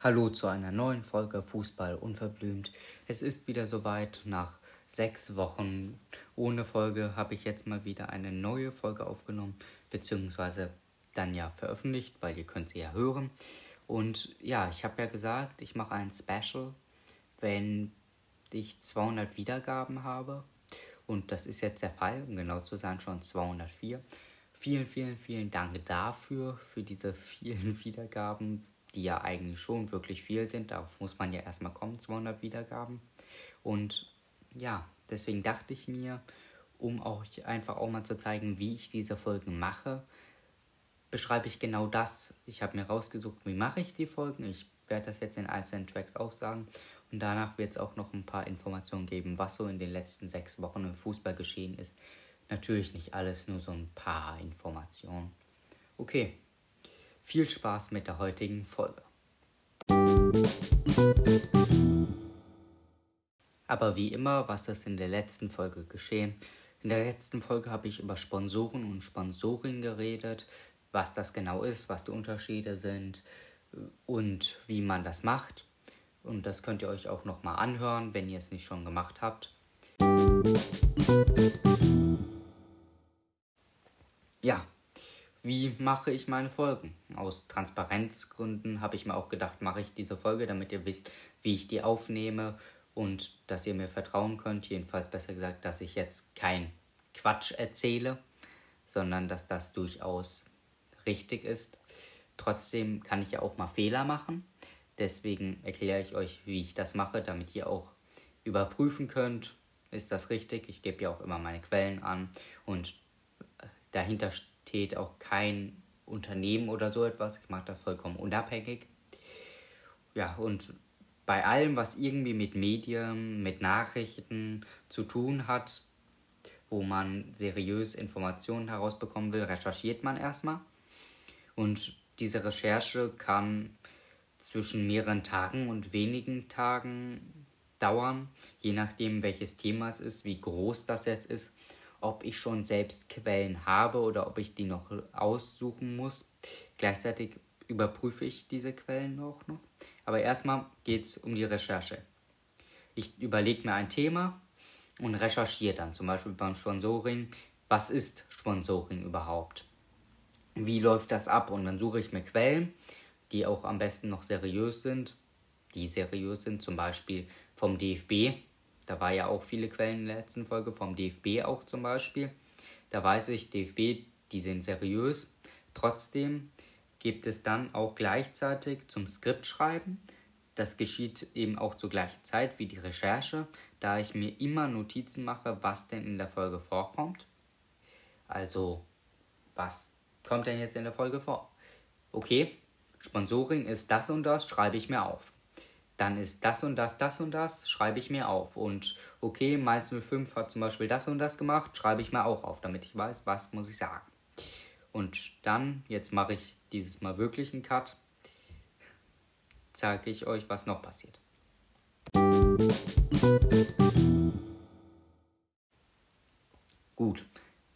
Hallo zu einer neuen Folge Fußball unverblümt. Es ist wieder soweit. Nach sechs Wochen ohne Folge habe ich jetzt mal wieder eine neue Folge aufgenommen, beziehungsweise dann ja veröffentlicht, weil ihr könnt sie ja hören. Und ja, ich habe ja gesagt, ich mache ein Special, wenn ich 200 Wiedergaben habe. Und das ist jetzt der Fall, um genau zu sein, schon 204. Vielen, vielen, vielen Dank dafür, für diese vielen Wiedergaben, die ja eigentlich schon wirklich viel sind. Darauf muss man ja erstmal kommen, 200 Wiedergaben. Und ja, deswegen dachte ich mir, um euch einfach auch mal zu zeigen, wie ich diese Folgen mache, beschreibe ich genau das. Ich habe mir rausgesucht, wie mache ich die Folgen. Ich werde das jetzt in einzelnen Tracks auch sagen. Und danach wird es auch noch ein paar Informationen geben, was so in den letzten sechs Wochen im Fußball geschehen ist. Natürlich nicht alles, nur so ein paar Informationen. Okay, viel Spaß mit der heutigen Folge. Aber wie immer, was ist in der letzten Folge geschehen? In der letzten Folge habe ich über Sponsoren und Sponsoring geredet, was das genau ist, was die Unterschiede sind und wie man das macht. Und das könnt ihr euch auch nochmal anhören, wenn ihr es nicht schon gemacht habt. Ja, wie mache ich meine Folgen? Aus Transparenzgründen habe ich mir auch gedacht, mache ich diese Folge, damit ihr wisst, wie ich die aufnehme und dass ihr mir vertrauen könnt. Jedenfalls besser gesagt, dass ich jetzt kein Quatsch erzähle, sondern dass das durchaus richtig ist. Trotzdem kann ich ja auch mal Fehler machen. Deswegen erkläre ich euch, wie ich das mache, damit ihr auch überprüfen könnt, ist das richtig. Ich gebe ja auch immer meine Quellen an und dahinter steht auch kein Unternehmen oder so etwas. Ich mache das vollkommen unabhängig. Ja, und bei allem, was irgendwie mit Medien, mit Nachrichten zu tun hat, wo man seriös Informationen herausbekommen will, recherchiert man erstmal. Und diese Recherche kann zwischen mehreren Tagen und wenigen Tagen dauern, je nachdem welches Thema es ist, wie groß das jetzt ist ob ich schon selbst Quellen habe oder ob ich die noch aussuchen muss. Gleichzeitig überprüfe ich diese Quellen auch noch. Aber erstmal geht es um die Recherche. Ich überlege mir ein Thema und recherchiere dann, zum Beispiel beim Sponsoring, was ist Sponsoring überhaupt? Wie läuft das ab? Und dann suche ich mir Quellen, die auch am besten noch seriös sind, die seriös sind, zum Beispiel vom DFB, da war ja auch viele Quellen in der letzten Folge, vom DFB auch zum Beispiel. Da weiß ich, DFB, die sind seriös. Trotzdem gibt es dann auch gleichzeitig zum Skriptschreiben. Das geschieht eben auch zur gleichen Zeit wie die Recherche, da ich mir immer Notizen mache, was denn in der Folge vorkommt. Also, was kommt denn jetzt in der Folge vor? Okay, Sponsoring ist das und das, schreibe ich mir auf dann ist das und das, das und das, schreibe ich mir auf. Und okay, Mainz 05 hat zum Beispiel das und das gemacht, schreibe ich mir auch auf, damit ich weiß, was muss ich sagen. Und dann, jetzt mache ich dieses Mal wirklich einen Cut, zeige ich euch, was noch passiert. Gut,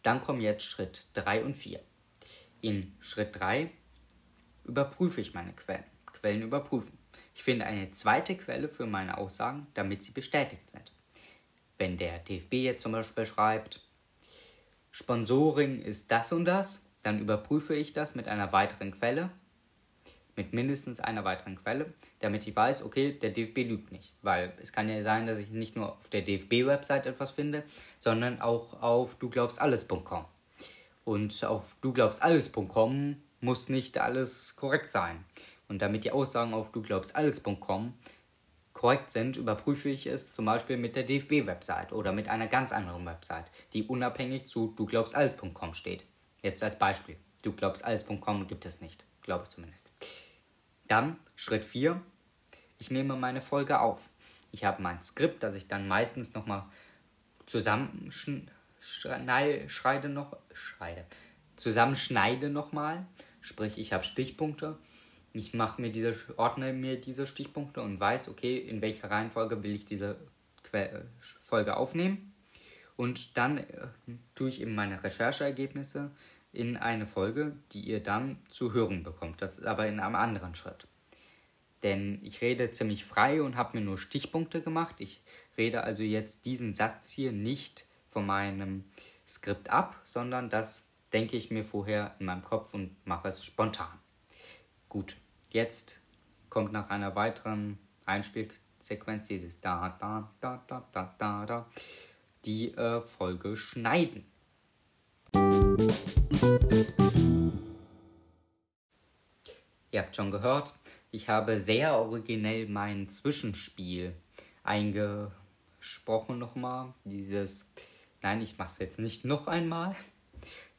dann kommen jetzt Schritt 3 und 4. In Schritt 3 überprüfe ich meine Quellen. Quellen überprüfen. Ich finde eine zweite Quelle für meine Aussagen, damit sie bestätigt sind. Wenn der DFB jetzt zum Beispiel schreibt, Sponsoring ist das und das, dann überprüfe ich das mit einer weiteren Quelle, mit mindestens einer weiteren Quelle, damit ich weiß, okay, der DFB lügt nicht. Weil es kann ja sein, dass ich nicht nur auf der DFB-Website etwas finde, sondern auch auf duglaubstalles.com. Und auf duglaubstalles.com muss nicht alles korrekt sein. Und damit die Aussagen auf duglaubstalles.com korrekt sind, überprüfe ich es zum Beispiel mit der DFB-Website oder mit einer ganz anderen Website, die unabhängig zu duglaubstalles.com steht. Jetzt als Beispiel. Duglaubstalles.com gibt es nicht, glaube ich zumindest. Dann Schritt 4. Ich nehme meine Folge auf. Ich habe mein Skript, das ich dann meistens nochmal zusammenschneide zusammenschneide nochmal. Sprich, ich habe Stichpunkte ich mache mir diese, ordne mir diese Stichpunkte und weiß, okay, in welcher Reihenfolge will ich diese que Folge aufnehmen. Und dann äh, tue ich eben meine Rechercheergebnisse in eine Folge, die ihr dann zu hören bekommt. Das ist aber in einem anderen Schritt. Denn ich rede ziemlich frei und habe mir nur Stichpunkte gemacht. Ich rede also jetzt diesen Satz hier nicht von meinem Skript ab, sondern das denke ich mir vorher in meinem Kopf und mache es spontan. Gut, jetzt kommt nach einer weiteren Einspielsequenz dieses da, da, da, da, da, da, da, die äh, Folge schneiden. Ihr habt schon gehört, ich habe sehr originell mein Zwischenspiel eingesprochen nochmal. Dieses, nein, ich mache es jetzt nicht noch einmal.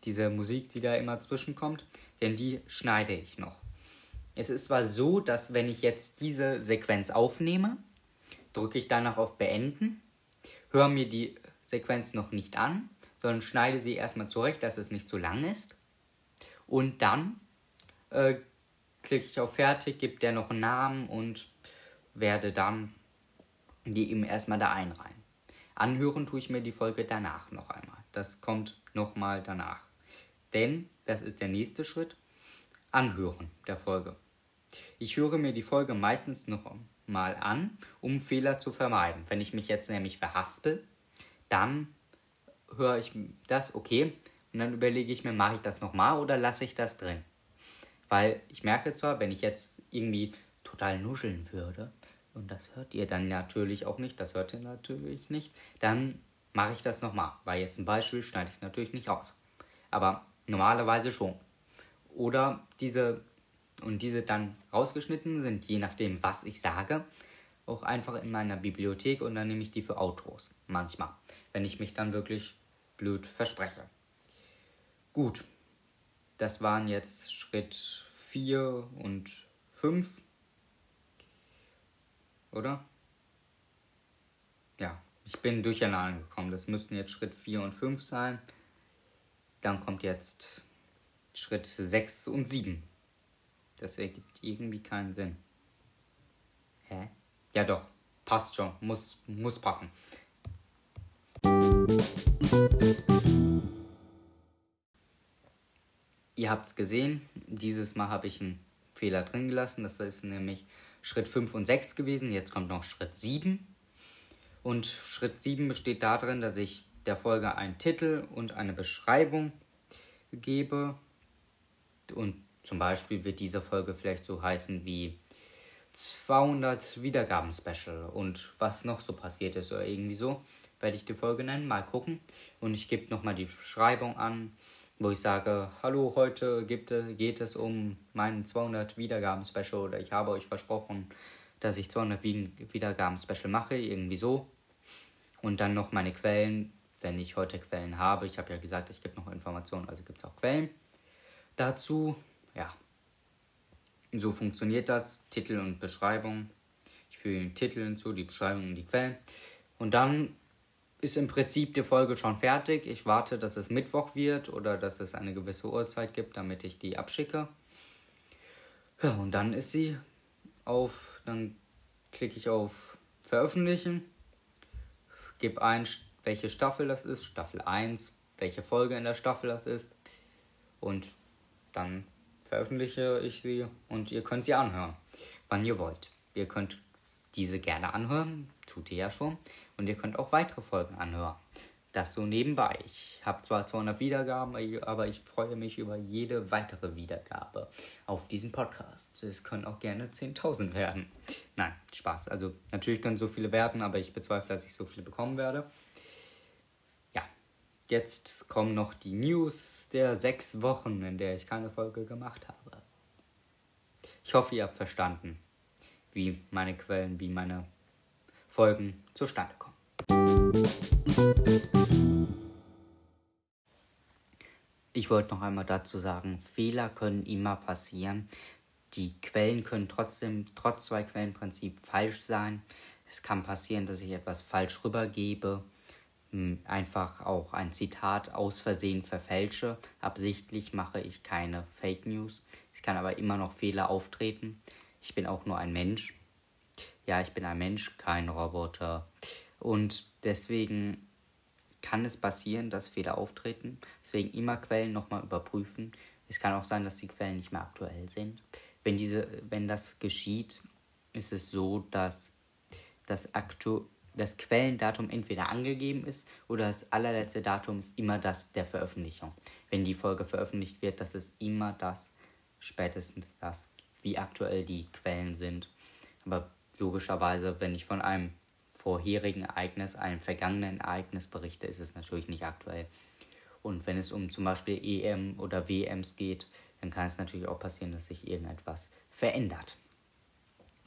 Diese Musik, die da immer zwischenkommt, denn die schneide ich noch. Es ist zwar so, dass wenn ich jetzt diese Sequenz aufnehme, drücke ich danach auf Beenden, höre mir die Sequenz noch nicht an, sondern schneide sie erstmal zurecht, dass es nicht zu lang ist. Und dann äh, klicke ich auf Fertig, gebe der noch einen Namen und werde dann die eben erstmal da einreihen. Anhören tue ich mir die Folge danach noch einmal. Das kommt nochmal danach. Denn, das ist der nächste Schritt, Anhören der Folge. Ich höre mir die Folge meistens noch mal an, um Fehler zu vermeiden. Wenn ich mich jetzt nämlich verhaspel, dann höre ich das, okay, und dann überlege ich mir, mache ich das nochmal oder lasse ich das drin? Weil ich merke zwar, wenn ich jetzt irgendwie total nuscheln würde, und das hört ihr dann natürlich auch nicht, das hört ihr natürlich nicht, dann mache ich das nochmal. Weil jetzt ein Beispiel schneide ich natürlich nicht raus. Aber normalerweise schon. Oder diese, und diese dann rausgeschnitten sind, je nachdem, was ich sage, auch einfach in meiner Bibliothek und dann nehme ich die für Outros. Manchmal. Wenn ich mich dann wirklich blöd verspreche. Gut, das waren jetzt Schritt 4 und 5. Oder? Ja, ich bin durcheinander gekommen. Das müssten jetzt Schritt 4 und 5 sein. Dann kommt jetzt Schritt 6 und 7. Das ergibt irgendwie keinen Sinn. Hä? Ja doch, passt schon. Muss, muss passen. Ihr habt es gesehen, dieses Mal habe ich einen Fehler drin gelassen. Das ist nämlich Schritt 5 und 6 gewesen. Jetzt kommt noch Schritt 7. Und Schritt 7 besteht darin, dass ich der Folge einen Titel und eine Beschreibung gebe. Und zum Beispiel wird diese Folge vielleicht so heißen wie 200 Wiedergaben Special und was noch so passiert ist oder irgendwie so, werde ich die Folge nennen. Mal gucken. Und ich gebe nochmal die Beschreibung an wo ich sage, hallo, heute gibt, geht es um meinen 200 Wiedergaben-Special oder ich habe euch versprochen, dass ich 200 Wiedergaben-Special mache, irgendwie so. Und dann noch meine Quellen, wenn ich heute Quellen habe. Ich habe ja gesagt, es gibt noch Informationen, also gibt es auch Quellen. Dazu, ja, so funktioniert das, Titel und Beschreibung. Ich füge den Titel hinzu, die Beschreibung und die Quellen. Und dann ist im Prinzip die Folge schon fertig. Ich warte, dass es Mittwoch wird oder dass es eine gewisse Uhrzeit gibt, damit ich die abschicke. Ja, und dann ist sie auf, dann klicke ich auf Veröffentlichen, gebe ein, welche Staffel das ist, Staffel 1, welche Folge in der Staffel das ist und dann veröffentliche ich sie und ihr könnt sie anhören, wann ihr wollt. Ihr könnt diese gerne anhören, tut ihr ja schon. Und ihr könnt auch weitere Folgen anhören. Das so nebenbei. Ich habe zwar 200 Wiedergaben, aber ich freue mich über jede weitere Wiedergabe auf diesem Podcast. Es können auch gerne 10.000 werden. Nein, Spaß. Also natürlich können so viele werden, aber ich bezweifle, dass ich so viele bekommen werde. Jetzt kommen noch die News der sechs Wochen, in der ich keine Folge gemacht habe. Ich hoffe, ihr habt verstanden, wie meine Quellen, wie meine Folgen zustande kommen. Ich wollte noch einmal dazu sagen, Fehler können immer passieren. Die Quellen können trotzdem, trotz zwei Quellenprinzip, falsch sein. Es kann passieren, dass ich etwas falsch rübergebe, einfach auch ein Zitat aus Versehen verfälsche. Absichtlich mache ich keine Fake News. Es kann aber immer noch Fehler auftreten. Ich bin auch nur ein Mensch. Ja, ich bin ein Mensch, kein Roboter. Und deswegen kann es passieren, dass Fehler auftreten. Deswegen immer Quellen nochmal überprüfen. Es kann auch sein, dass die Quellen nicht mehr aktuell sind. Wenn, diese, wenn das geschieht, ist es so, dass das, Aktu das Quellendatum entweder angegeben ist oder das allerletzte Datum ist immer das der Veröffentlichung. Wenn die Folge veröffentlicht wird, das ist immer das, spätestens das, wie aktuell die Quellen sind. Aber logischerweise, wenn ich von einem vorherigen Ereignis, einem vergangenen Ereignis berichte, ist es natürlich nicht aktuell. Und wenn es um zum Beispiel EM oder WMs geht, dann kann es natürlich auch passieren, dass sich irgendetwas verändert.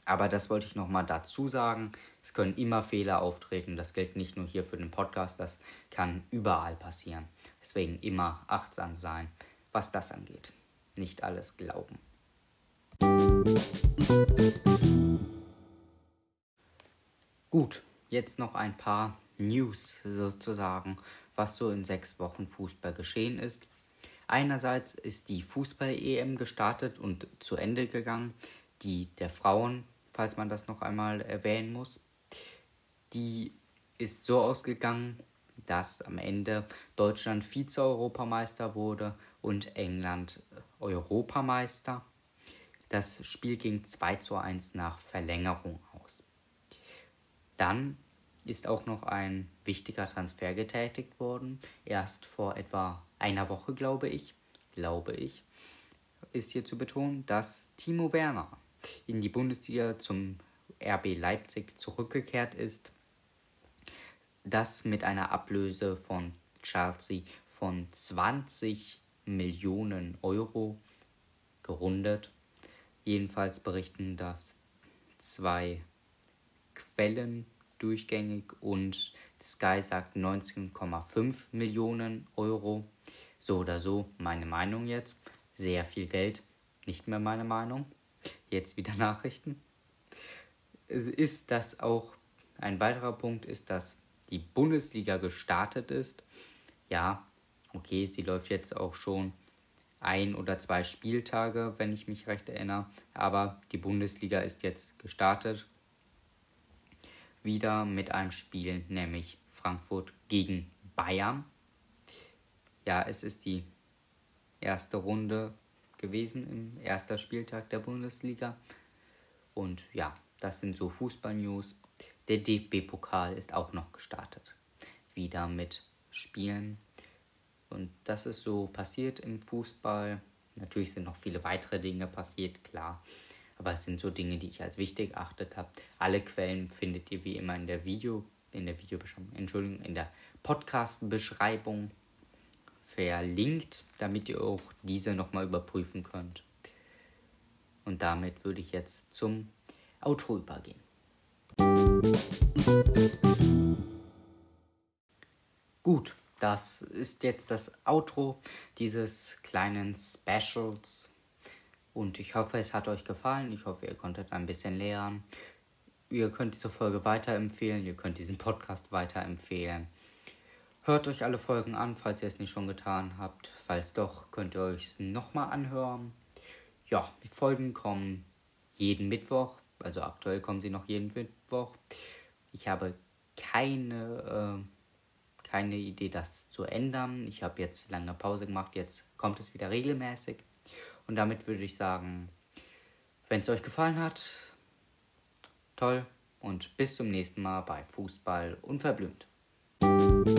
Aber das wollte ich nochmal dazu sagen. Es können immer Fehler auftreten. Das gilt nicht nur hier für den Podcast, das kann überall passieren. Deswegen immer achtsam sein, was das angeht. Nicht alles glauben. Gut, jetzt noch ein paar News sozusagen, was so in sechs Wochen Fußball geschehen ist. Einerseits ist die Fußball-EM gestartet und zu Ende gegangen, die der Frauen, falls man das noch einmal erwähnen muss. Die ist so ausgegangen, dass am Ende Deutschland Vize-Europameister wurde und England Europameister. Das Spiel ging 2 zu 1 nach Verlängerung aus. Dann ist auch noch ein wichtiger Transfer getätigt worden. Erst vor etwa einer Woche, glaube ich, glaube ich, ist hier zu betonen, dass Timo Werner in die Bundesliga zum RB Leipzig zurückgekehrt ist. Das mit einer Ablöse von Chelsea von 20 Millionen Euro gerundet. Jedenfalls berichten das zwei Quellen durchgängig und Sky sagt 19,5 Millionen Euro. So oder so, meine Meinung jetzt. Sehr viel Geld, nicht mehr meine Meinung. Jetzt wieder Nachrichten. Ist das auch ein weiterer Punkt ist, dass die Bundesliga gestartet ist. Ja, okay, sie läuft jetzt auch schon ein oder zwei Spieltage, wenn ich mich recht erinnere. Aber die Bundesliga ist jetzt gestartet wieder mit einem Spiel, nämlich Frankfurt gegen Bayern. Ja, es ist die erste Runde gewesen im ersten Spieltag der Bundesliga. Und ja, das sind so Fußball-News. Der DFB-Pokal ist auch noch gestartet. Wieder mit Spielen. Und das ist so passiert im Fußball. Natürlich sind noch viele weitere Dinge passiert, klar. Aber es sind so Dinge, die ich als wichtig erachtet habe. Alle Quellen findet ihr wie immer in der Video, in der Videobeschreibung, Entschuldigung, in der Podcast-Beschreibung verlinkt, damit ihr auch diese nochmal überprüfen könnt. Und damit würde ich jetzt zum Outro übergehen. Gut, das ist jetzt das Outro dieses kleinen Specials und ich hoffe, es hat euch gefallen. Ich hoffe, ihr konntet ein bisschen lernen. Ihr könnt diese Folge weiterempfehlen. Ihr könnt diesen Podcast weiterempfehlen. Hört euch alle Folgen an, falls ihr es nicht schon getan habt. Falls doch, könnt ihr euch es nochmal anhören. Ja, die Folgen kommen jeden Mittwoch. Also aktuell kommen sie noch jeden Mittwoch. Ich habe keine, äh, keine Idee, das zu ändern. Ich habe jetzt lange Pause gemacht. Jetzt kommt es wieder regelmäßig. Und damit würde ich sagen, wenn es euch gefallen hat, toll und bis zum nächsten Mal bei Fußball unverblümt. Música